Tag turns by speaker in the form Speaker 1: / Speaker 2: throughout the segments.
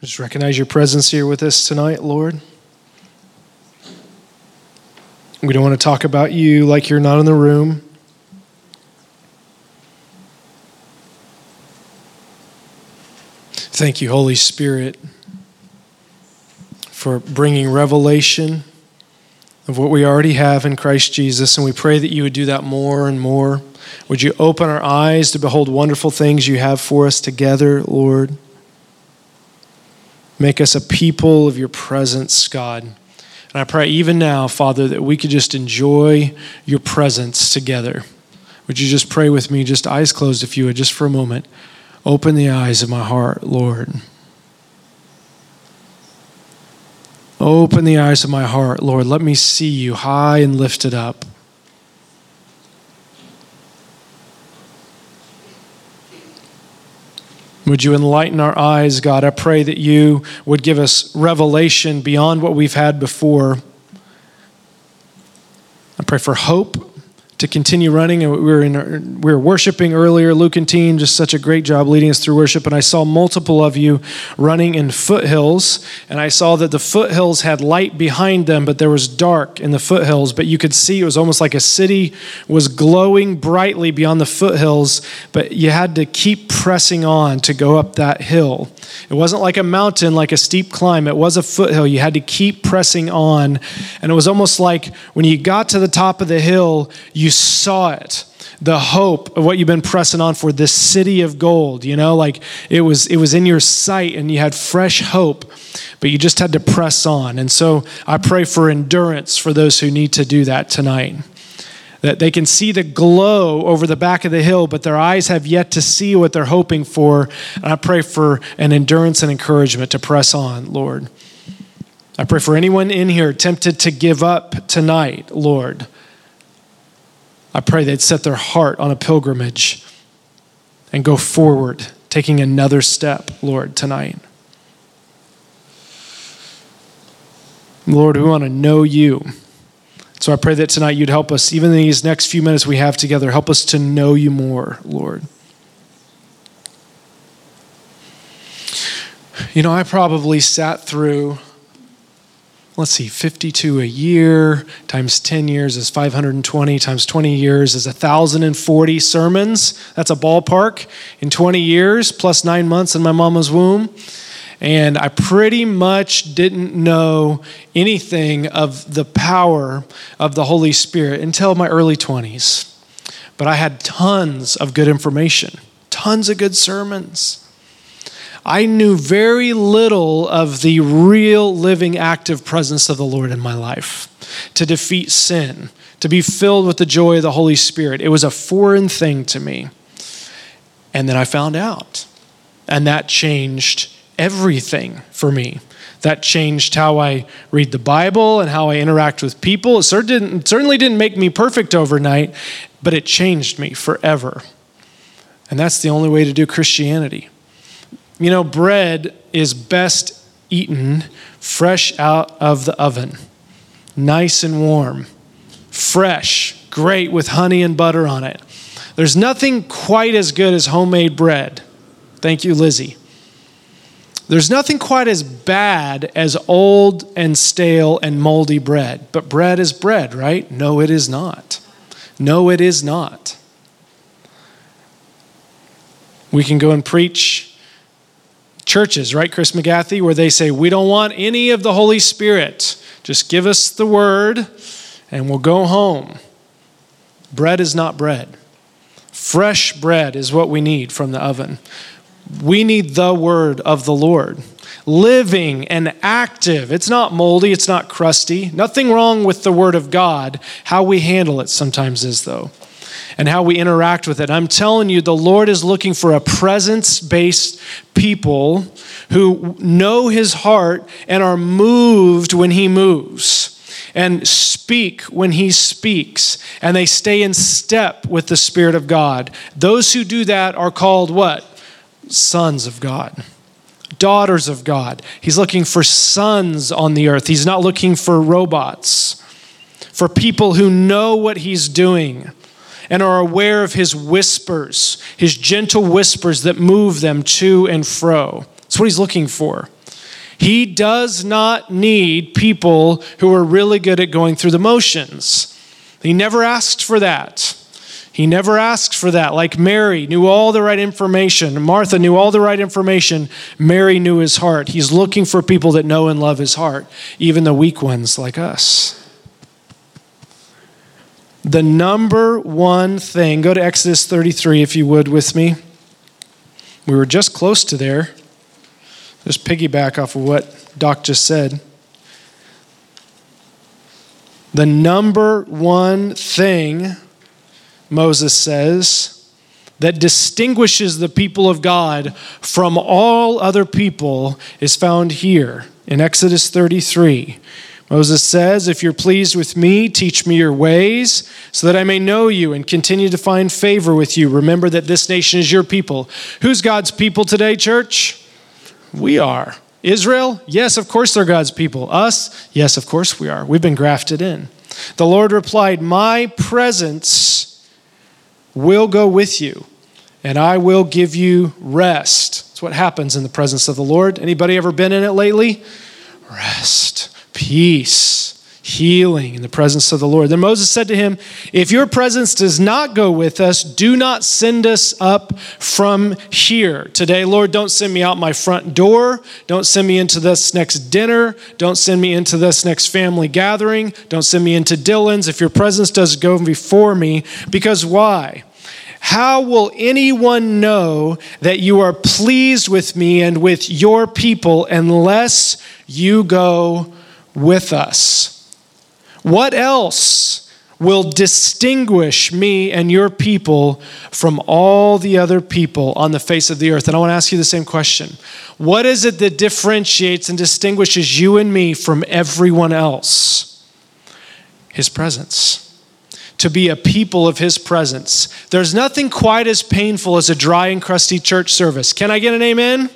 Speaker 1: Just recognize your presence here with us tonight, Lord. We don't want to talk about you like you're not in the room. Thank you, Holy Spirit, for bringing revelation of what we already have in Christ Jesus. And we pray that you would do that more and more. Would you open our eyes to behold wonderful things you have for us together, Lord? Make us a people of your presence, God. And I pray even now, Father, that we could just enjoy your presence together. Would you just pray with me, just eyes closed, if you would, just for a moment? Open the eyes of my heart, Lord. Open the eyes of my heart, Lord. Let me see you high and lifted up. Would you enlighten our eyes, God? I pray that you would give us revelation beyond what we've had before. I pray for hope to continue running. And we were in, we were worshiping earlier. Luke and team just such a great job leading us through worship. And I saw multiple of you running in foothills, and I saw that the foothills had light behind them, but there was dark in the foothills. But you could see it was almost like a city was glowing brightly beyond the foothills. But you had to keep pressing on to go up that hill. It wasn't like a mountain, like a steep climb. It was a foothill. You had to keep pressing on, and it was almost like when you got to the top of the hill, you you saw it. The hope of what you've been pressing on for this city of gold you know like it was it was in your sight and you had fresh hope but you just had to press on. And so i pray for endurance for those who need to do that tonight. That they can see the glow over the back of the hill but their eyes have yet to see what they're hoping for. And i pray for an endurance and encouragement to press on lord. I pray for anyone in here tempted to give up tonight lord I pray they'd set their heart on a pilgrimage and go forward, taking another step, Lord, tonight. Lord, we want to know you. So I pray that tonight you'd help us, even in these next few minutes we have together, help us to know you more, Lord. You know, I probably sat through let's see, 52 a year times 10 years is 520 times 20 years is 1,040 sermons. That's a ballpark in 20 years, plus nine months in my mama's womb. And I pretty much didn't know anything of the power of the Holy Spirit until my early 20s. But I had tons of good information, tons of good sermons. I knew very little of the real, living, active presence of the Lord in my life to defeat sin, to be filled with the joy of the Holy Spirit. It was a foreign thing to me. And then I found out. And that changed everything for me. That changed how I read the Bible and how I interact with people. It certainly didn't make me perfect overnight, but it changed me forever. And that's the only way to do Christianity. You know, bread is best eaten fresh out of the oven, nice and warm, fresh, great with honey and butter on it. There's nothing quite as good as homemade bread. Thank you, Lizzie. There's nothing quite as bad as old and stale and moldy bread. But bread is bread, right? No, it is not. No, it is not. We can go and preach churches, right, Chris McGathy, where they say, We don't want any of the Holy Spirit. Just give us the word and we'll go home. Bread is not bread. Fresh bread is what we need from the oven. We need the word of the Lord. Living and active. It's not moldy, it's not crusty. Nothing wrong with the word of God. How we handle it sometimes is, though and how we interact with it. I'm telling you, the Lord is looking for a presence based people who know his heart and are moved when he moves and speak when he speaks and they stay in step with the spirit of god. Those who do that are called what? Sons of god. Daughters of god. He's looking for sons on the earth. He's not looking for robots for people who know what he's doing and are aware of his whispers, his gentle whispers that move them to and fro. That's what he's looking for. He does not need people who are really good at going through the motions. He never asked for that. He never asked for that. Like Mary knew all the right information, Martha knew all the right information. Mary knew his heart. He's looking for people that know and love his heart, even the weak ones like us. The number one thing, go to Exodus 33 if you would with me. We were just close to there. Just piggyback off of what Doc just said. The number one thing, Moses says, that distinguishes the people of God from all other people is found here in Exodus 33. Moses says, If you're pleased with me, teach me your ways, so that I may know you and continue to find favor with you. Remember that this nation is your people. Who's God's people today, church? We are. Israel? Yes, of course they're God's people. Us? Yes, of course we are. We've been grafted in. The Lord replied, My presence will go with you, and I will give you rest. That's what happens in the presence of the Lord. Anybody ever been in it lately? Rest peace, healing in the presence of the Lord. Then Moses said to him, If your presence does not go with us, do not send us up from here today. Lord, don't send me out my front door. Don't send me into this next dinner. Don't send me into this next family gathering. Don't send me into Dillons. If your presence does go before me, because why? How will anyone know that you are pleased with me and with your people unless you go with us. What else will distinguish me and your people from all the other people on the face of the earth? And I want to ask you the same question. What is it that differentiates and distinguishes you and me from everyone else? His presence to be a people of His presence. There's nothing quite as painful as a dry and crusty church service. Can I get an amen?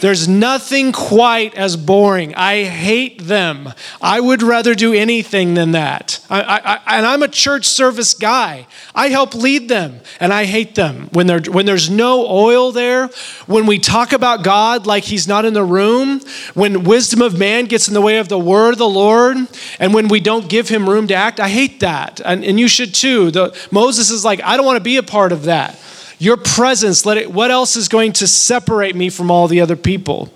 Speaker 1: There's nothing quite as boring. I hate them. I would rather do anything than that. I, I, and I'm a church service guy. I help lead them, and I hate them when, when there's no oil there, when we talk about God like He's not in the room, when wisdom of man gets in the way of the word of the Lord, and when we don't give Him room to act. I hate that. And, and you should too. The, Moses is like, I don't want to be a part of that. Your presence, let it, what else is going to separate me from all the other people?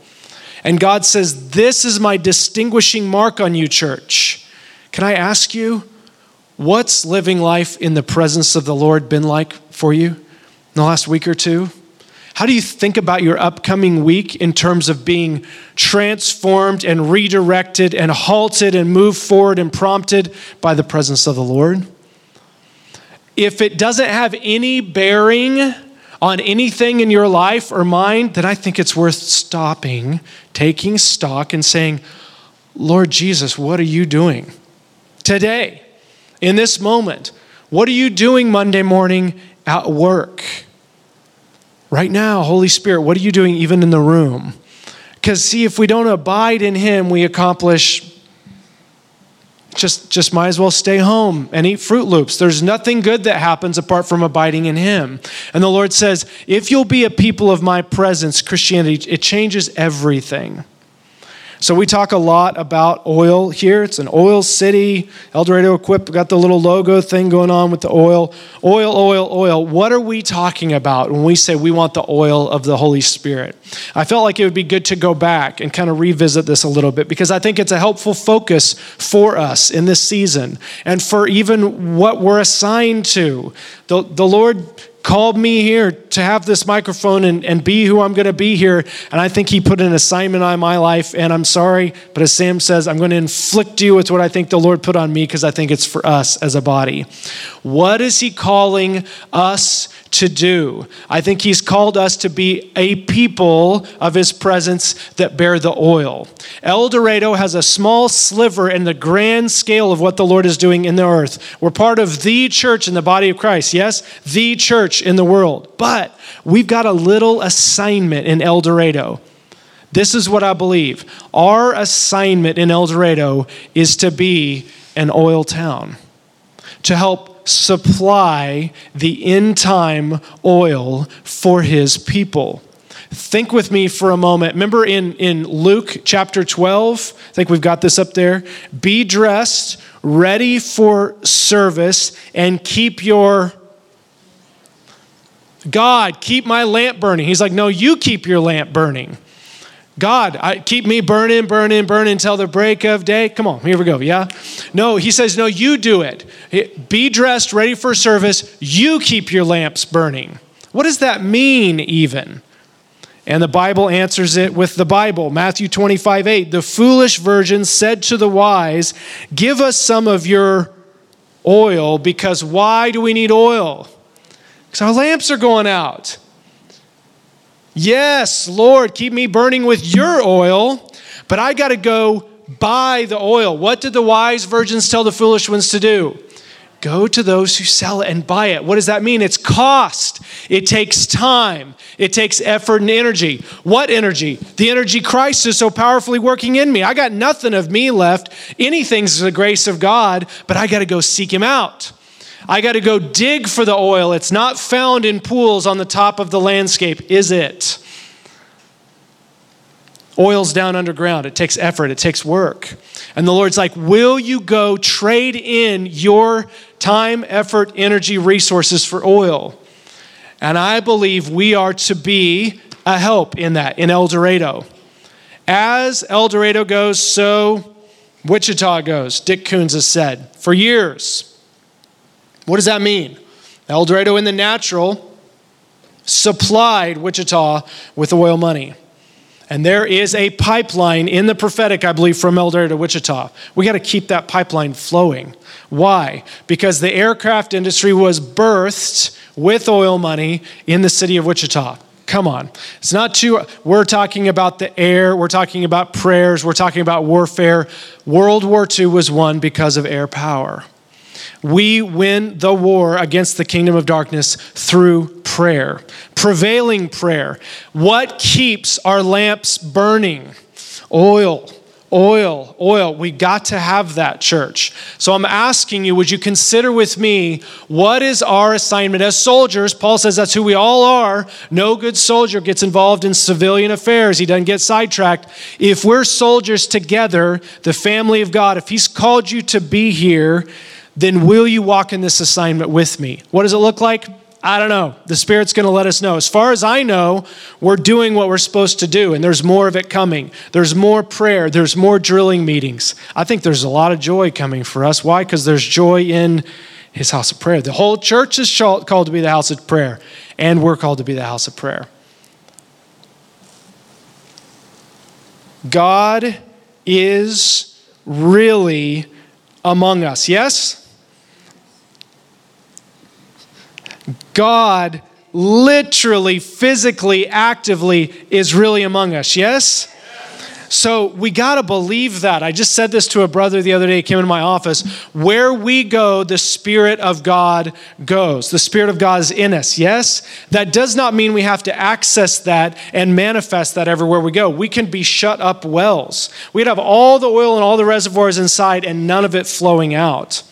Speaker 1: And God says, This is my distinguishing mark on you, church. Can I ask you, what's living life in the presence of the Lord been like for you in the last week or two? How do you think about your upcoming week in terms of being transformed and redirected and halted and moved forward and prompted by the presence of the Lord? If it doesn't have any bearing on anything in your life or mind, then I think it's worth stopping, taking stock, and saying, Lord Jesus, what are you doing today, in this moment? What are you doing Monday morning at work? Right now, Holy Spirit, what are you doing even in the room? Because, see, if we don't abide in Him, we accomplish just, just might as well stay home and eat Froot Loops. There's nothing good that happens apart from abiding in Him. And the Lord says, if you'll be a people of my presence, Christianity, it changes everything. So we talk a lot about oil here. It's an oil city. El Dorado Equip got the little logo thing going on with the oil. Oil, oil, oil. What are we talking about when we say we want the oil of the Holy Spirit? I felt like it would be good to go back and kind of revisit this a little bit because I think it's a helpful focus for us in this season and for even what we're assigned to. The, the Lord called me here to have this microphone and, and be who I'm going to be here. And I think He put an assignment on my life. And I'm sorry, but as Sam says, I'm going to inflict you with what I think the Lord put on me because I think it's for us as a body. What is He calling us to do. I think He's called us to be a people of His presence that bear the oil. El Dorado has a small sliver in the grand scale of what the Lord is doing in the earth. We're part of the church in the body of Christ, yes? The church in the world. But we've got a little assignment in El Dorado. This is what I believe. Our assignment in El Dorado is to be an oil town, to help supply the in time oil for his people. Think with me for a moment. Remember in, in Luke chapter 12? I think we've got this up there. Be dressed, ready for service, and keep your. God, keep my lamp burning. He's like, No, you keep your lamp burning. God, I, keep me burning, burning, burning until the break of day. Come on, here we go. Yeah? No, he says, no, you do it. Be dressed, ready for service. You keep your lamps burning. What does that mean, even? And the Bible answers it with the Bible. Matthew 25, 8. The foolish virgin said to the wise, Give us some of your oil, because why do we need oil? Because our lamps are going out. Yes, Lord, keep me burning with your oil, but I got to go buy the oil. What did the wise virgins tell the foolish ones to do? Go to those who sell it and buy it. What does that mean? It's cost. It takes time. It takes effort and energy. What energy? The energy Christ is so powerfully working in me. I got nothing of me left. Anything's the grace of God, but I got to go seek Him out. I got to go dig for the oil. It's not found in pools on the top of the landscape, is it? Oil's down underground. It takes effort, it takes work. And the Lord's like, Will you go trade in your time, effort, energy, resources for oil? And I believe we are to be a help in that, in El Dorado. As El Dorado goes, so Wichita goes, Dick Coons has said for years. What does that mean? El Dorado in the natural supplied Wichita with oil money. And there is a pipeline in the prophetic, I believe, from El Dorado to Wichita. We got to keep that pipeline flowing. Why? Because the aircraft industry was birthed with oil money in the city of Wichita. Come on. It's not too, we're talking about the air, we're talking about prayers, we're talking about warfare. World War II was won because of air power. We win the war against the kingdom of darkness through prayer, prevailing prayer. What keeps our lamps burning? Oil. Oil, oil. We got to have that, church. So I'm asking you, would you consider with me what is our assignment as soldiers? Paul says that's who we all are. No good soldier gets involved in civilian affairs, he doesn't get sidetracked. If we're soldiers together, the family of God, if he's called you to be here, then will you walk in this assignment with me? What does it look like? I don't know. The Spirit's going to let us know. As far as I know, we're doing what we're supposed to do, and there's more of it coming. There's more prayer, there's more drilling meetings. I think there's a lot of joy coming for us. Why? Because there's joy in His house of prayer. The whole church is called to be the house of prayer, and we're called to be the house of prayer. God is really among us, yes? God literally, physically, actively is really among us. Yes? So we got to believe that. I just said this to a brother the other day, he came into my office. Where we go, the Spirit of God goes. The Spirit of God is in us, yes? That does not mean we have to access that and manifest that everywhere we go. We can be shut up wells. We'd have all the oil and all the reservoirs inside and none of it flowing out.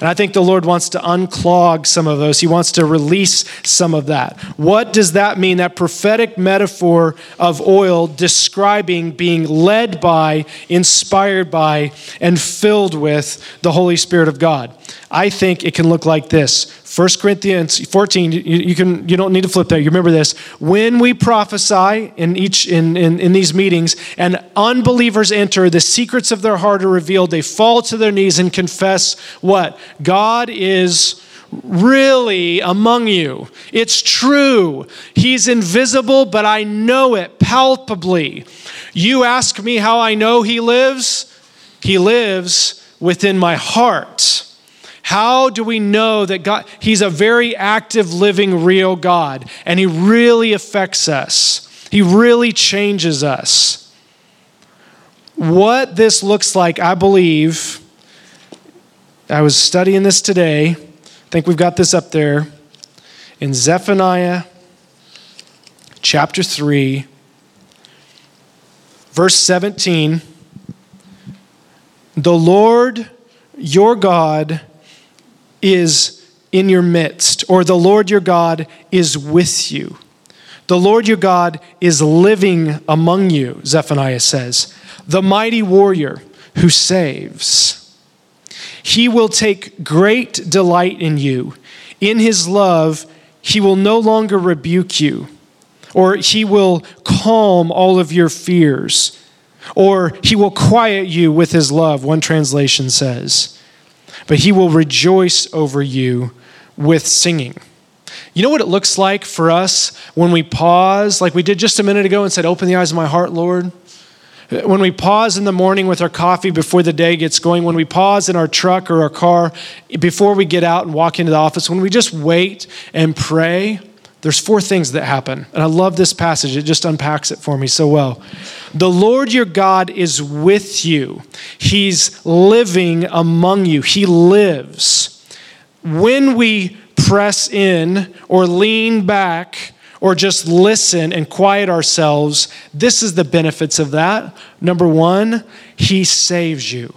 Speaker 1: And I think the Lord wants to unclog some of those. He wants to release some of that. What does that mean? That prophetic metaphor of oil describing being led by, inspired by, and filled with the Holy Spirit of God. I think it can look like this 1 Corinthians 14, you, you, can, you don't need to flip there. You remember this. When we prophesy in, each, in, in, in these meetings and unbelievers enter, the secrets of their heart are revealed. They fall to their knees and confess what? God is really among you. It's true. He's invisible, but I know it palpably. You ask me how I know He lives? He lives within my heart. How do we know that God, He's a very active, living, real God, and He really affects us? He really changes us. What this looks like, I believe, I was studying this today. I think we've got this up there in Zephaniah chapter 3, verse 17. The Lord your God is in your midst, or the Lord your God is with you. The Lord your God is living among you, Zephaniah says, the mighty warrior who saves. He will take great delight in you. In his love, he will no longer rebuke you, or he will calm all of your fears, or he will quiet you with his love, one translation says. But he will rejoice over you with singing. You know what it looks like for us when we pause, like we did just a minute ago and said, Open the eyes of my heart, Lord? When we pause in the morning with our coffee before the day gets going, when we pause in our truck or our car before we get out and walk into the office, when we just wait and pray, there's four things that happen. And I love this passage, it just unpacks it for me so well. The Lord your God is with you, He's living among you, He lives. When we press in or lean back or just listen and quiet ourselves, this is the benefits of that. Number one, He saves you,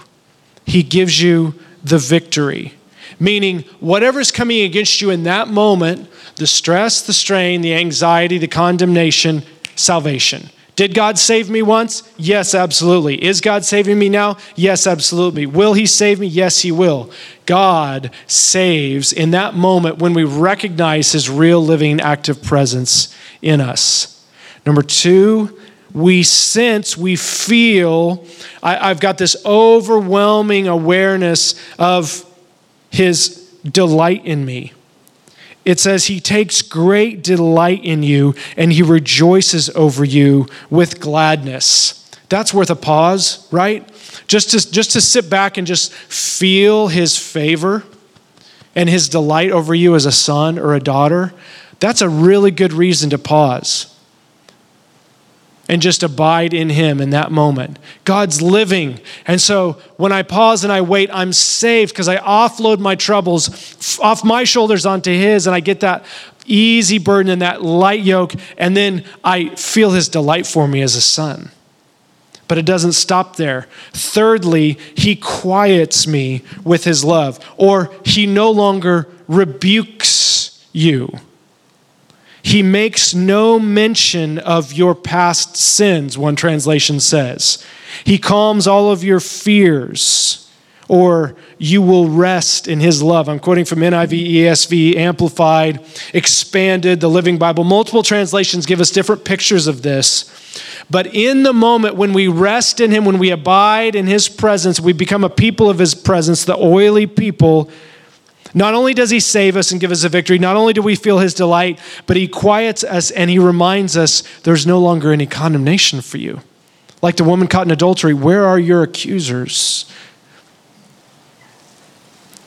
Speaker 1: He gives you the victory. Meaning, whatever's coming against you in that moment the stress, the strain, the anxiety, the condemnation salvation. Did God save me once? Yes, absolutely. Is God saving me now? Yes, absolutely. Will He save me? Yes, He will. God saves in that moment when we recognize His real, living, active presence in us. Number two, we sense, we feel, I, have got this overwhelming awareness of His delight in me it says he takes great delight in you and he rejoices over you with gladness. That's worth a pause, right? Just to, just to sit back and just feel his favor and his delight over you as a son or a daughter. That's a really good reason to pause and just abide in Him in that moment. God's living. And so when I pause and I wait, I'm saved because I offload my troubles off my shoulders onto His, and I get that easy burden and that light yoke, and then I feel His delight for me as a son. But it doesn't stop there. Thirdly, He quiets me with His love, or He no longer rebukes you. He makes no mention of your past sins, one translation says. He calms all of your fears, or you will rest in his love. I'm quoting from NIV, ESV, Amplified, Expanded, the Living Bible. Multiple translations give us different pictures of this. But in the moment when we rest in him, when we abide in his presence, we become a people of his presence, the oily people not only does he save us and give us a victory, not only do we feel his delight, but he quiets us and he reminds us there's no longer any condemnation for you. Like the woman caught in adultery, where are your accusers?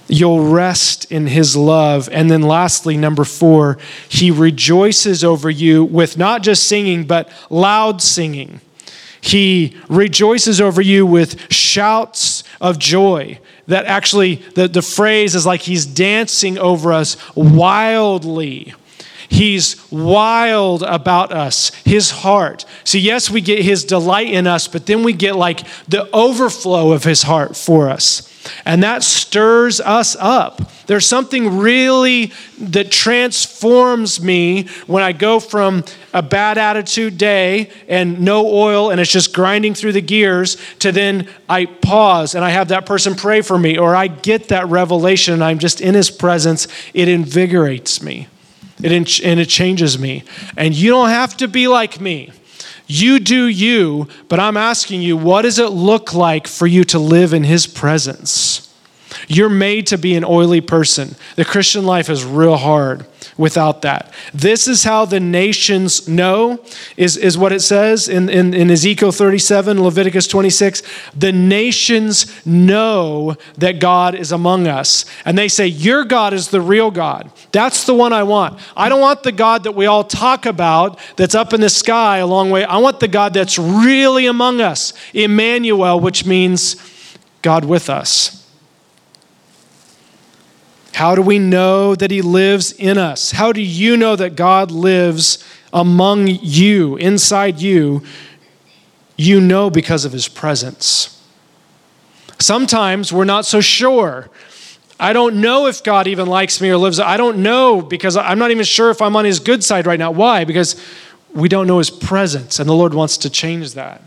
Speaker 1: You'll rest in his love. And then, lastly, number four, he rejoices over you with not just singing, but loud singing. He rejoices over you with shouts of joy that actually the, the phrase is like he's dancing over us wildly. He's wild about us, his heart. So, yes, we get his delight in us, but then we get like the overflow of his heart for us. And that stirs us up. There's something really that transforms me when I go from a bad attitude day and no oil and it's just grinding through the gears to then I pause and I have that person pray for me or I get that revelation and I'm just in his presence. It invigorates me. It and it changes me. And you don't have to be like me. You do you, but I'm asking you, what does it look like for you to live in His presence? You're made to be an oily person. The Christian life is real hard without that. This is how the nations know, is, is what it says in, in, in Ezekiel 37, Leviticus 26. The nations know that God is among us. And they say, Your God is the real God. That's the one I want. I don't want the God that we all talk about that's up in the sky a long way. I want the God that's really among us, Emmanuel, which means God with us. How do we know that He lives in us? How do you know that God lives among you, inside you? You know because of His presence. Sometimes we're not so sure. I don't know if God even likes me or lives. I don't know because I'm not even sure if I'm on His good side right now. Why? Because we don't know his presence, and the Lord wants to change that.